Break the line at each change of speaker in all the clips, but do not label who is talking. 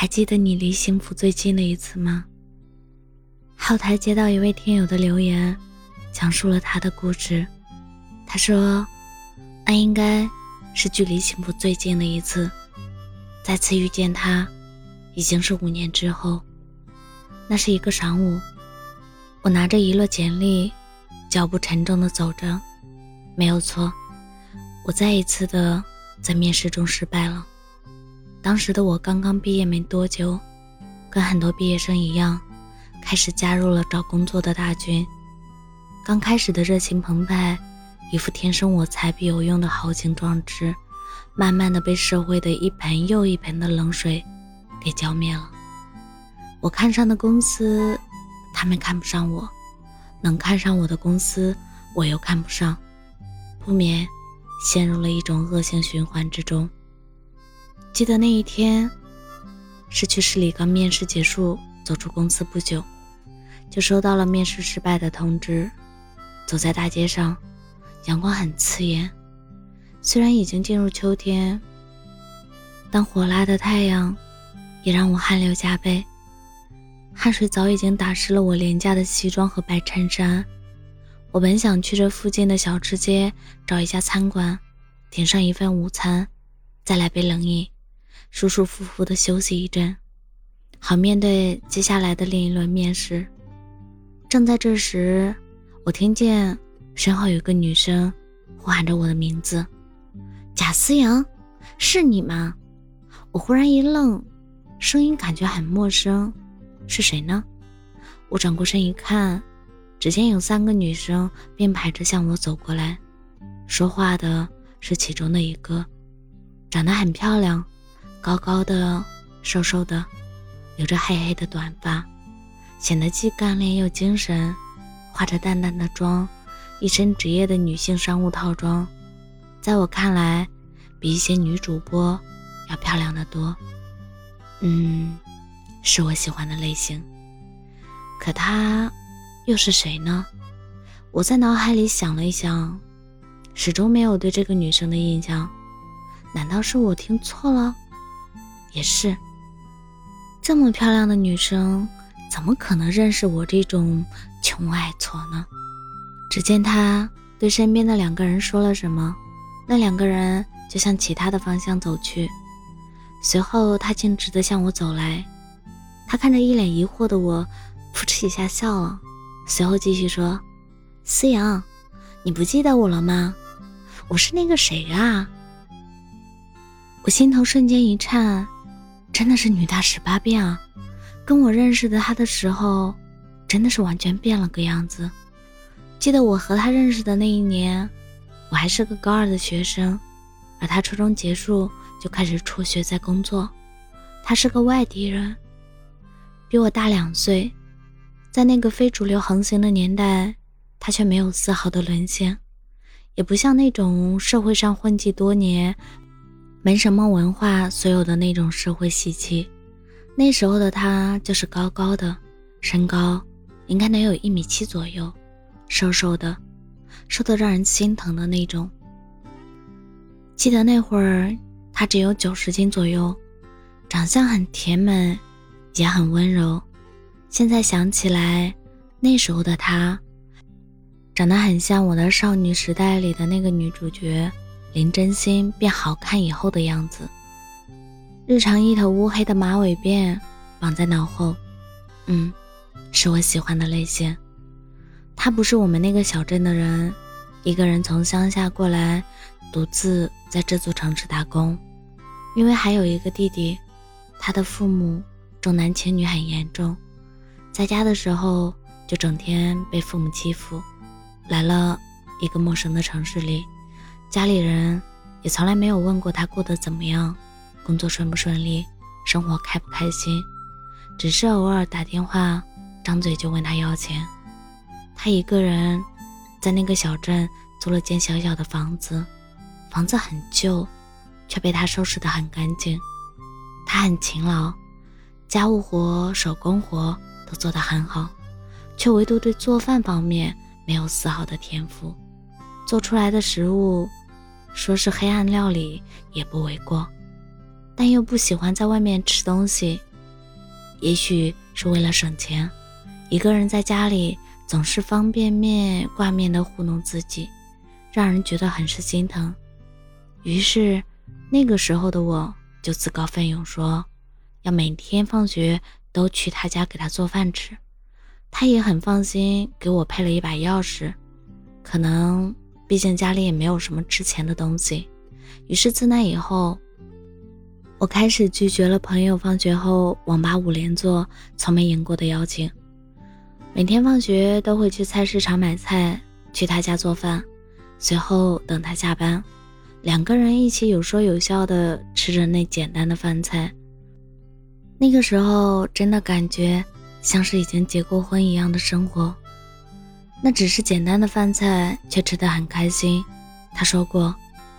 还记得你离幸福最近的一次吗？后台接到一位听友的留言，讲述了他的故事。他说：“那应该是距离幸福最近的一次，再次遇见他，已经是五年之后。那是一个晌午，我拿着一摞简历，脚步沉重的走着。没有错，我再一次的在面试中失败了。”当时的我刚刚毕业没多久，跟很多毕业生一样，开始加入了找工作的大军。刚开始的热情澎湃，一副天生我材必有用的豪情壮志，慢慢的被社会的一盆又一盆的冷水给浇灭了。我看上的公司，他们看不上我；能看上我的公司，我又看不上，不免陷入了一种恶性循环之中。记得那一天，是去市里刚面试结束，走出公司不久，就收到了面试失败的通知。走在大街上，阳光很刺眼。虽然已经进入秋天，但火辣的太阳也让我汗流浃背，汗水早已经打湿了我廉价的西装和白衬衫。我本想去这附近的小吃街找一家餐馆，点上一份午餐，再来杯冷饮。舒舒服服的休息一阵，好面对接下来的另一轮面试。正在这时，我听见身后有个女生呼喊着我的名字：“贾思阳，是你吗？”我忽然一愣，声音感觉很陌生，是谁呢？我转过身一看，只见有三个女生并排着向我走过来，说话的是其中的一个，长得很漂亮。高高的、瘦瘦的，留着黑黑的短发，显得既干练又精神。化着淡淡的妆，一身职业的女性商务套装，在我看来，比一些女主播要漂亮的多。嗯，是我喜欢的类型。可她又是谁呢？我在脑海里想了一想，始终没有对这个女生的印象。难道是我听错了？也是，这么漂亮的女生，怎么可能认识我这种穷矮矬呢？只见她对身边的两个人说了什么，那两个人就向其他的方向走去。随后，她径直的向我走来，她看着一脸疑惑的我，扑哧一下笑了，随后继续说：“思阳，你不记得我了吗？我是那个谁啊？”我心头瞬间一颤。真的是女大十八变啊！跟我认识的她的时候，真的是完全变了个样子。记得我和她认识的那一年，我还是个高二的学生，而她初中结束就开始辍学在工作。她是个外地人，比我大两岁，在那个非主流横行的年代，她却没有丝毫的沦陷，也不像那种社会上混迹多年。没什么文化，所有的那种社会习气。那时候的他就是高高的，身高应该能有一米七左右，瘦瘦的，瘦得让人心疼的那种。记得那会儿他只有九十斤左右，长相很甜美，也很温柔。现在想起来，那时候的他，长得很像我的少女时代里的那个女主角。林真心变好看以后的样子，日常一头乌黑的马尾辫绑在脑后，嗯，是我喜欢的类型。他不是我们那个小镇的人，一个人从乡下过来，独自在这座城市打工。因为还有一个弟弟，他的父母重男轻女很严重，在家的时候就整天被父母欺负。来了一个陌生的城市里。家里人也从来没有问过他过得怎么样，工作顺不顺利，生活开不开心，只是偶尔打电话，张嘴就问他要钱。他一个人在那个小镇租了间小小的房子，房子很旧，却被他收拾得很干净。他很勤劳，家务活、手工活都做得很好，却唯独对做饭方面没有丝毫的天赋，做出来的食物。说是黑暗料理也不为过，但又不喜欢在外面吃东西，也许是为了省钱，一个人在家里总是方便面挂面的糊弄自己，让人觉得很是心疼。于是，那个时候的我就自告奋勇说，要每天放学都去他家给他做饭吃。他也很放心，给我配了一把钥匙。可能毕竟家里也没有什么值钱的东西，于是自那以后。我开始拒绝了朋友放学后网吧五连坐从没赢过的邀请，每天放学都会去菜市场买菜，去他家做饭，随后等他下班，两个人一起有说有笑的吃着那简单的饭菜。那个时候真的感觉像是已经结过婚一样的生活，那只是简单的饭菜，却吃得很开心。他说过，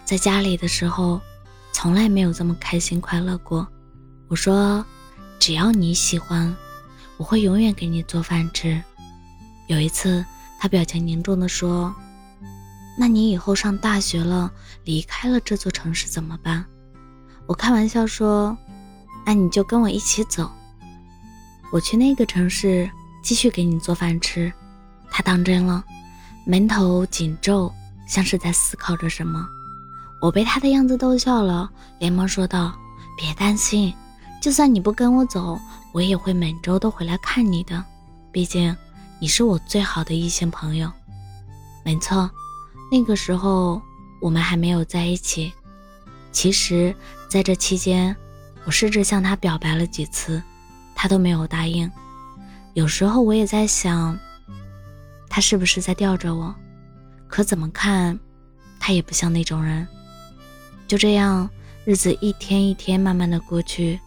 在家里的时候。从来没有这么开心快乐过。我说，只要你喜欢，我会永远给你做饭吃。有一次，他表情凝重地说：“那你以后上大学了，离开了这座城市怎么办？”我开玩笑说：“那你就跟我一起走，我去那个城市继续给你做饭吃。”他当真了，眉头紧皱，像是在思考着什么。我被他的样子逗笑了，连忙说道：“别担心，就算你不跟我走，我也会每周都回来看你的。毕竟你是我最好的异性朋友。”没错，那个时候我们还没有在一起。其实，在这期间，我试着向他表白了几次，他都没有答应。有时候我也在想，他是不是在吊着我？可怎么看，他也不像那种人。就这样，日子一天一天慢慢的过去。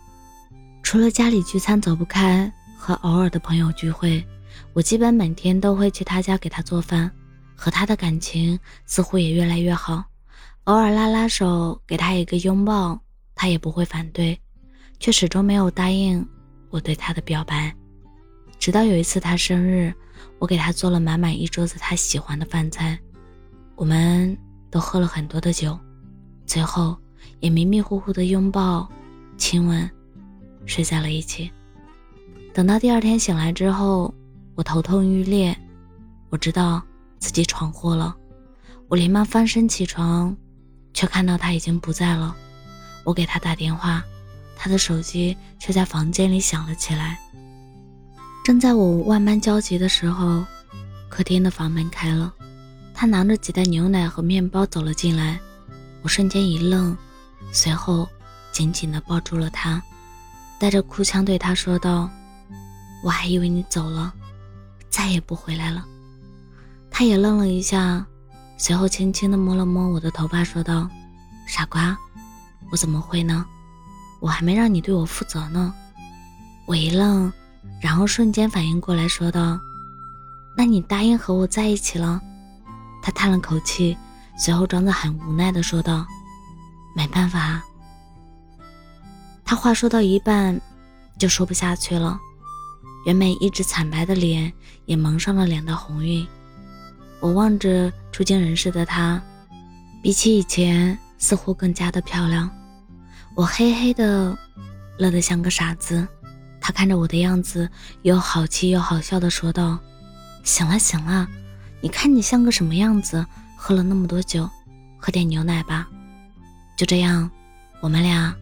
除了家里聚餐走不开和偶尔的朋友聚会，我基本每天都会去他家给他做饭，和他的感情似乎也越来越好。偶尔拉拉手，给他一个拥抱，他也不会反对，却始终没有答应我对他的表白。直到有一次他生日，我给他做了满满一桌子他喜欢的饭菜，我们都喝了很多的酒。最后，也迷迷糊糊的拥抱、亲吻，睡在了一起。等到第二天醒来之后，我头痛欲裂，我知道自己闯祸了。我连忙翻身起床，却看到他已经不在了。我给他打电话，他的手机却在房间里响了起来。正在我万般焦急的时候，客厅的房门开了，他拿着几袋牛奶和面包走了进来。我瞬间一愣，随后紧紧地抱住了他，带着哭腔对他说道：“我还以为你走了，再也不回来了。”他也愣了一下，随后轻轻地摸了摸我的头发，说道：“傻瓜，我怎么会呢？我还没让你对我负责呢。”我一愣，然后瞬间反应过来，说道：“那你答应和我在一起了？”他叹了口气。随后装作很无奈的说道：“没办法。”他话说到一半，就说不下去了。原本一直惨白的脸也蒙上了两道红晕。我望着出惊人世的他，比起以前似乎更加的漂亮。我嘿嘿的乐得像个傻子。他看着我的样子，又好气又好笑的说道：“行了行了，你看你像个什么样子？”喝了那么多酒，喝点牛奶吧。就这样，我们俩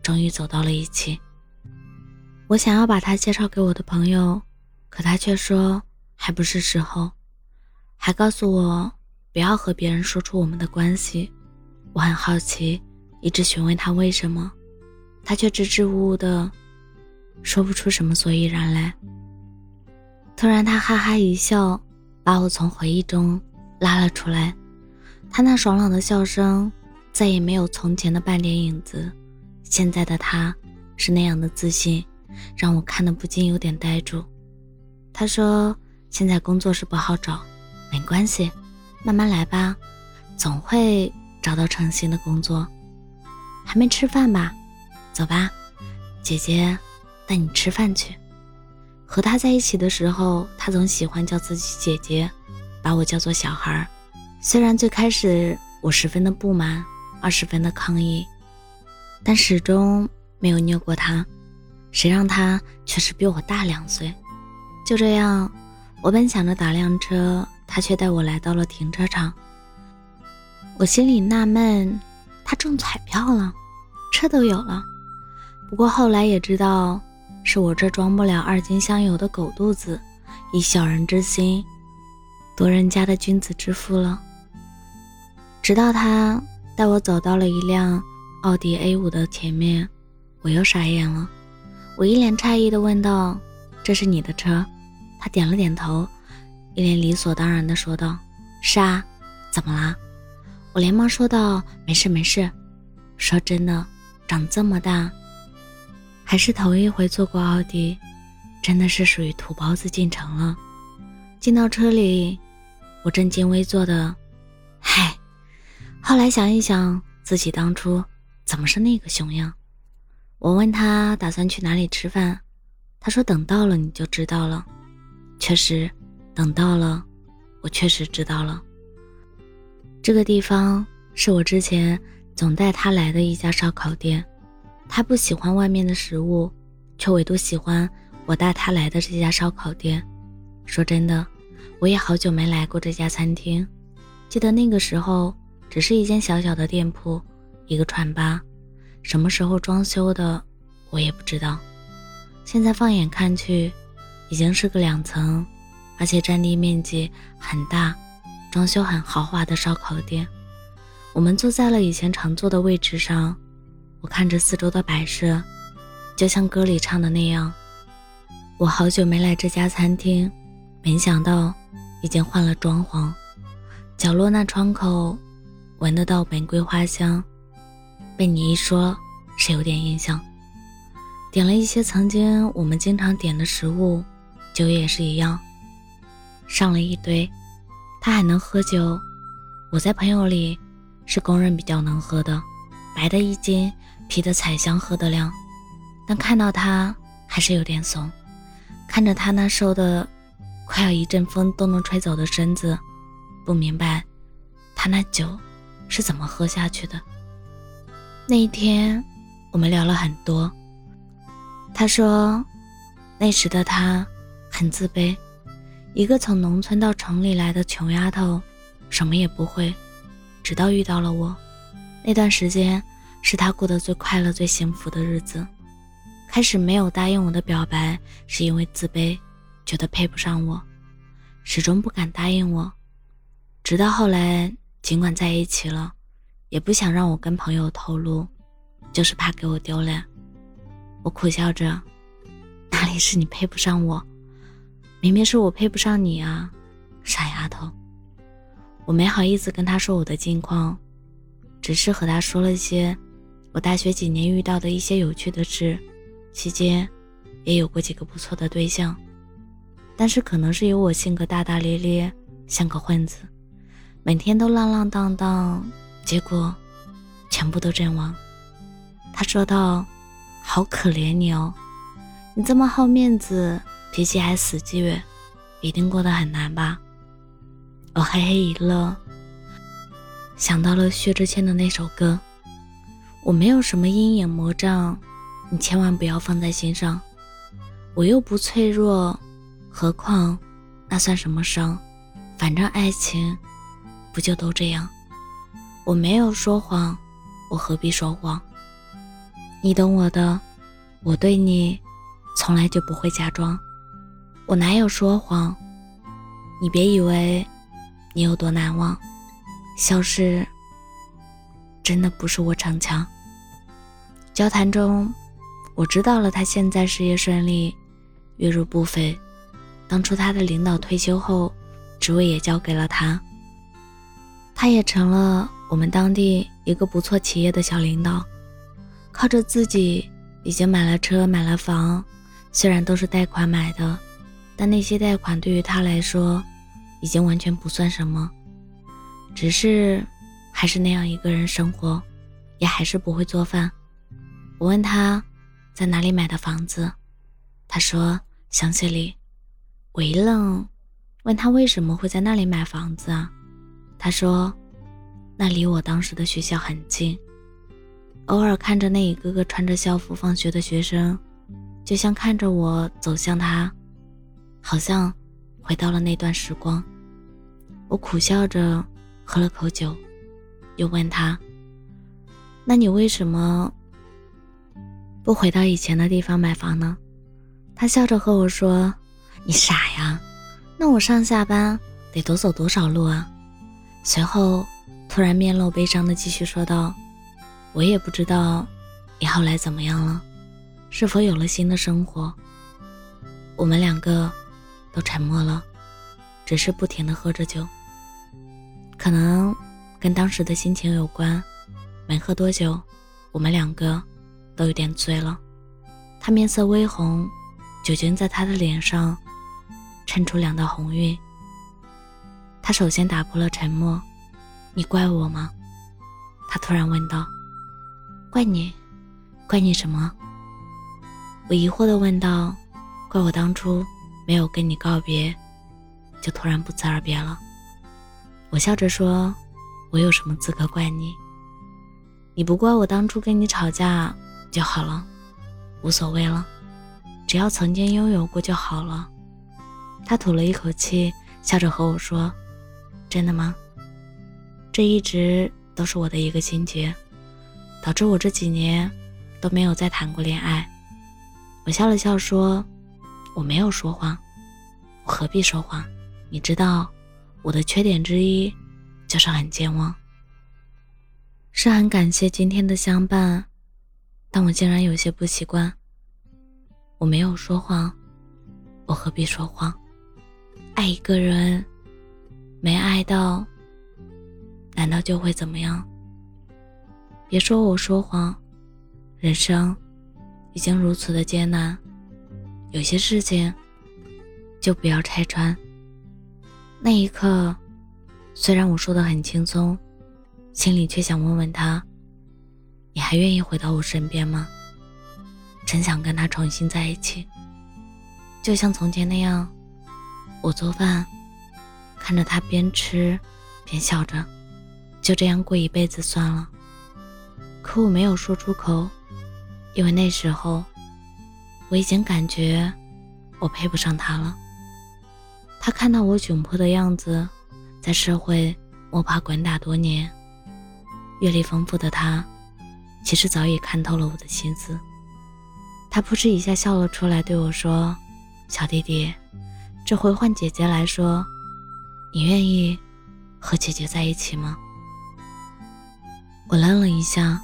终于走到了一起。我想要把他介绍给我的朋友，可他却说还不是时候，还告诉我不要和别人说出我们的关系。我很好奇，一直询问他为什么，他却支支吾吾的说不出什么所以然来。突然，他哈哈一笑，把我从回忆中。拉了出来，他那爽朗的笑声再也没有从前的半点影子。现在的他是那样的自信，让我看得不禁有点呆住。他说：“现在工作是不好找，没关系，慢慢来吧，总会找到称心的工作。”还没吃饭吧？走吧，姐姐带你吃饭去。和他在一起的时候，他总喜欢叫自己姐姐。把我叫做小孩儿，虽然最开始我十分的不满，二十分的抗议，但始终没有拗过他。谁让他确实比我大两岁。就这样，我本想着打辆车，他却带我来到了停车场。我心里纳闷，他中彩票了，车都有了。不过后来也知道，是我这装不了二斤香油的狗肚子，以小人之心夺人家的君子之腹了。直到他带我走到了一辆奥迪 A 五的前面，我又傻眼了。我一脸诧异的问道：“这是你的车？”他点了点头，一脸理所当然的说道：“是啊，怎么啦？”我连忙说道：“没事没事。”说真的，长这么大，还是头一回坐过奥迪，真的是属于土包子进城了。进到车里，我正襟危坐的，嗨。后来想一想，自己当初怎么是那个熊样？我问他打算去哪里吃饭，他说等到了你就知道了。确实，等到了，我确实知道了。这个地方是我之前总带他来的一家烧烤店，他不喜欢外面的食物，却唯独喜欢我带他来的这家烧烤店。说真的，我也好久没来过这家餐厅，记得那个时候。只是一间小小的店铺，一个串吧，什么时候装修的，我也不知道。现在放眼看去，已经是个两层，而且占地面积很大，装修很豪华的烧烤店。我们坐在了以前常坐的位置上，我看着四周的摆设，就像歌里唱的那样。我好久没来这家餐厅，没想到已经换了装潢，角落那窗口。闻得到玫瑰花香，被你一说是有点印象。点了一些曾经我们经常点的食物，酒也是一样，上了一堆。他还能喝酒，我在朋友里是公认比较能喝的，白的一斤，啤的彩香，喝得亮。但看到他还是有点怂，看着他那瘦的快要一阵风都能吹走的身子，不明白他那酒。是怎么喝下去的？那一天，我们聊了很多。他说，那时的他很自卑，一个从农村到城里来的穷丫头，什么也不会。直到遇到了我，那段时间是他过得最快乐、最幸福的日子。开始没有答应我的表白，是因为自卑，觉得配不上我，始终不敢答应我。直到后来。尽管在一起了，也不想让我跟朋友透露，就是怕给我丢脸。我苦笑着，哪里是你配不上我，明明是我配不上你啊，傻丫头。我没好意思跟他说我的近况，只是和他说了些我大学几年遇到的一些有趣的事，期间也有过几个不错的对象，但是可能是有我性格大大咧咧，像个混子。每天都浪浪荡荡，结果全部都阵亡。他说道：“好可怜你哦，你这么好面子，脾气还死倔，一定过得很难吧？”我嘿嘿一乐，想到了薛之谦的那首歌：“我没有什么阴影魔障，你千万不要放在心上。我又不脆弱，何况那算什么伤？反正爱情。”不就都这样？我没有说谎，我何必说谎？你懂我的，我对你从来就不会假装。我哪有说谎？你别以为你有多难忘，消失真的不是我逞强。交谈中，我知道了他现在事业顺利，月入不菲。当初他的领导退休后，职位也交给了他。他也成了我们当地一个不错企业的小领导，靠着自己已经买了车买了房，虽然都是贷款买的，但那些贷款对于他来说已经完全不算什么。只是还是那样一个人生活，也还是不会做饭。我问他在哪里买的房子，他说乡下里。我一愣，问他为什么会在那里买房子啊？他说：“那离我当时的学校很近，偶尔看着那一个个穿着校服放学的学生，就像看着我走向他，好像回到了那段时光。我苦笑着喝了口酒，又问他：“那你为什么不回到以前的地方买房呢？”他笑着和我说：“你傻呀，那我上下班得多走多少路啊？”随后突然面露悲伤的继续说道：“我也不知道你后来怎么样了，是否有了新的生活。”我们两个都沉默了，只是不停的喝着酒。可能跟当时的心情有关，没喝多久，我们两个都有点醉了。他面色微红。酒精在他的脸上衬出两道红晕。他首先打破了沉默：“你怪我吗？”他突然问道。“怪你？怪你什么？”我疑惑地问道。“怪我当初没有跟你告别，就突然不辞而别了。”我笑着说：“我有什么资格怪你？你不怪我当初跟你吵架就好了，无所谓了。”只要曾经拥有过就好了。他吐了一口气，笑着和我说：“真的吗？这一直都是我的一个心结，导致我这几年都没有再谈过恋爱。”我笑了笑说：“我没有说谎，我何必说谎？你知道，我的缺点之一就是很健忘。是很感谢今天的相伴，但我竟然有些不习惯。”我没有说谎，我何必说谎？爱一个人，没爱到，难道就会怎么样？别说我说谎，人生已经如此的艰难，有些事情就不要拆穿。那一刻，虽然我说的很轻松，心里却想问问他：你还愿意回到我身边吗？真想跟他重新在一起，就像从前那样，我做饭，看着他边吃边笑着，就这样过一辈子算了。可我没有说出口，因为那时候我已经感觉我配不上他了。他看到我窘迫的样子，在社会摸爬滚打多年，阅历丰富的他，其实早已看透了我的心思。他扑哧一下笑了出来，对我说：“小弟弟，这回换姐姐来说，你愿意和姐姐在一起吗？”我愣了一下，“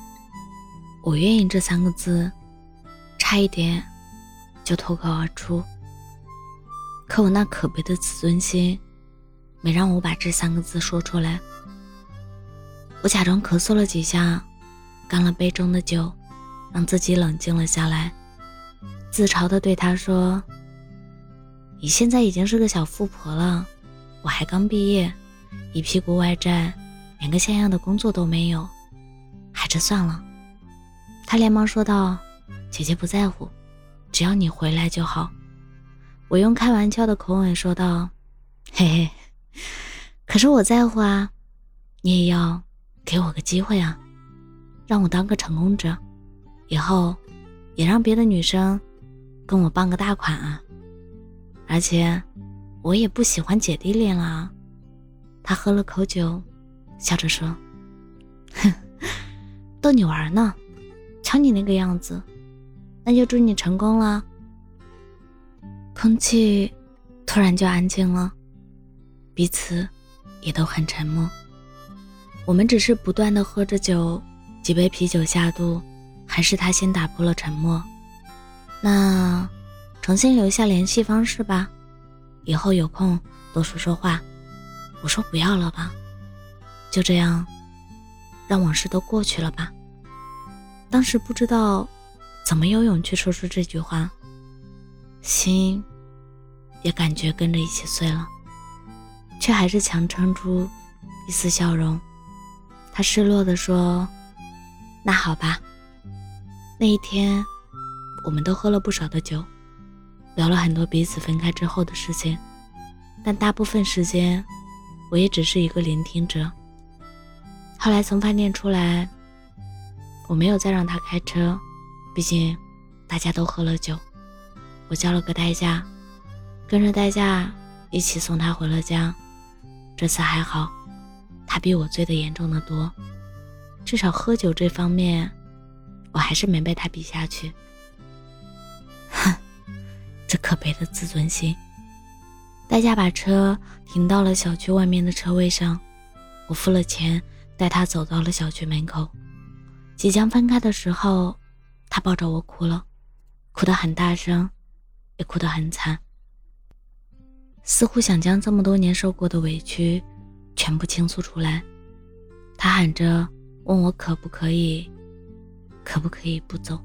我愿意”这三个字，差一点就脱口而出。可我那可悲的自尊心，没让我把这三个字说出来。我假装咳嗽了几下，干了杯中的酒，让自己冷静了下来。自嘲的对他说：“你现在已经是个小富婆了，我还刚毕业，一屁股外债，连个像样的工作都没有，还是算了。”他连忙说道：“姐姐不在乎，只要你回来就好。”我用开玩笑的口吻说道：“嘿嘿，可是我在乎啊，你也要给我个机会啊，让我当个成功者，以后也让别的女生。”跟我傍个大款啊！而且我也不喜欢姐弟恋了。他喝了口酒，笑着说：“哼，逗你玩呢。瞧你那个样子，那就祝你成功了。”空气突然就安静了，彼此也都很沉默。我们只是不断的喝着酒，几杯啤酒下肚，还是他先打破了沉默。那，重新留下联系方式吧，以后有空多说说话。我说不要了吧，就这样，让往事都过去了吧。当时不知道怎么有勇气说出这句话，心也感觉跟着一起碎了，却还是强撑出一丝笑容。他失落地说：“那好吧。”那一天。我们都喝了不少的酒，聊了很多彼此分开之后的事情，但大部分时间，我也只是一个聆听者。后来从饭店出来，我没有再让他开车，毕竟大家都喝了酒。我叫了个代驾，跟着代驾一起送他回了家。这次还好，他比我醉得严重的多，至少喝酒这方面，我还是没被他比下去。哼，这可悲的自尊心！代驾把车停到了小区外面的车位上，我付了钱，带他走到了小区门口。即将分开的时候，他抱着我哭了，哭得很大声，也哭得很惨。似乎想将这么多年受过的委屈全部倾诉出来，他喊着问我可不可以，可不可以不走。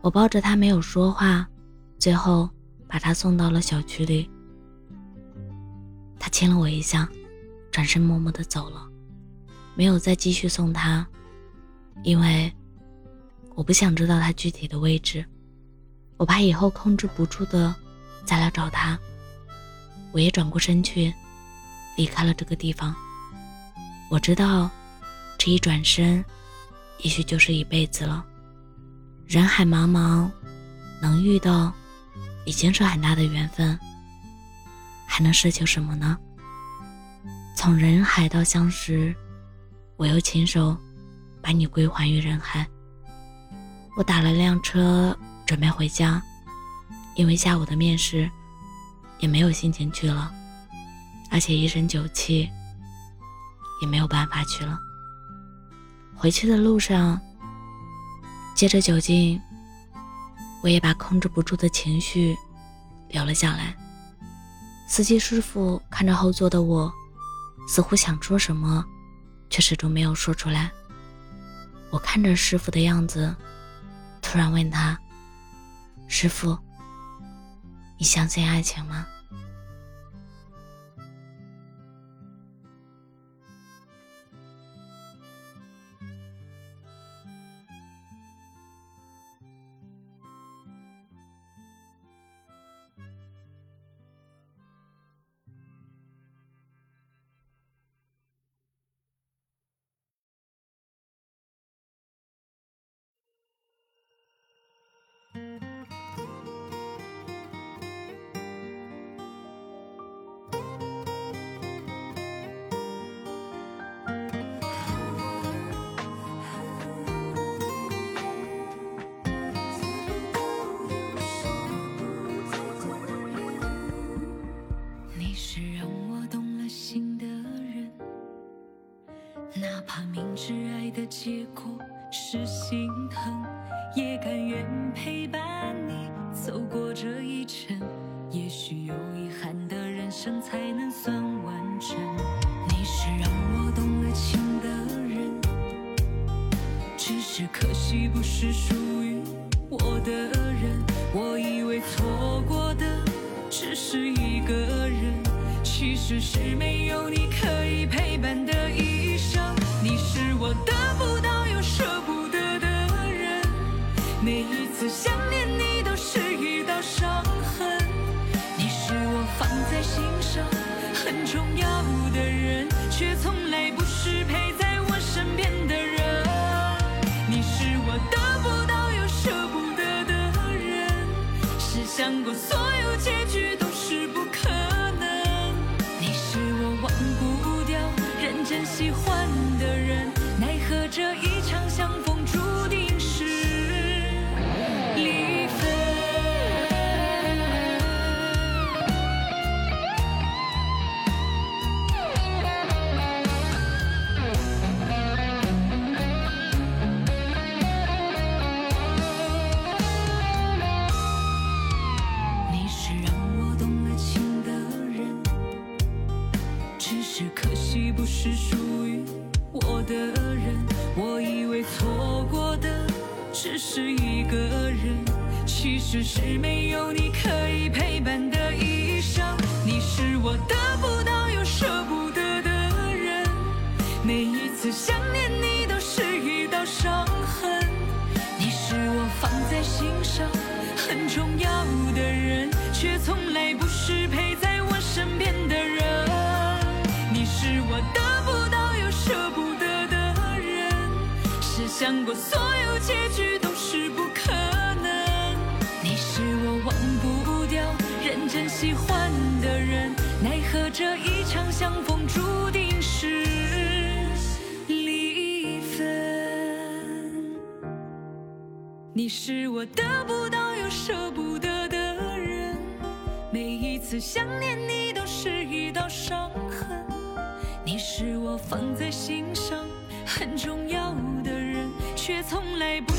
我抱着他没有说话，最后把他送到了小区里。他亲了我一下，转身默默的走了，没有再继续送他，因为我不想知道他具体的位置，我怕以后控制不住的再来找他。我也转过身去，离开了这个地方。我知道，这一转身，也许就是一辈子了。人海茫茫，能遇到，已经是很大的缘分。还能奢求什么呢？从人海到相识，我又亲手把你归还于人海。我打了辆车，准备回家，因为下午的面试。也没有心情去了，而且一身酒气，也没有办法去了。回去的路上，借着酒劲，我也把控制不住的情绪留了下来。司机师傅看着后座的我，似乎想说什么，却始终没有说出来。我看着师傅的样子，突然问他：“师傅。”你相信爱情吗？
哪怕明知爱的结果是心疼，也甘愿陪伴你走过这一程。也许有遗憾的人生才能算完整。你是让我动了情的人，只是可惜不是属于我的人。我以为错过的只是一个人，其实是没有你可以陪伴的每一次想念你都是一道伤痕。你是我放在心上很重要的人，却从来不是陪在我身边的人。你是我得不到又舍不得的人，是想过所有结局都是不可能。你是我忘不掉、认真喜欢生很重要的人却从来不是陪在我身边的人。你是我得不到又舍不得的人试想过所有结局都是不可能。你是我忘不掉认真喜欢的人奈何这一场相逢你是我得不到又舍不得的人，每一次想念你都是一道伤痕。你是我放在心上很重要的人，却从来不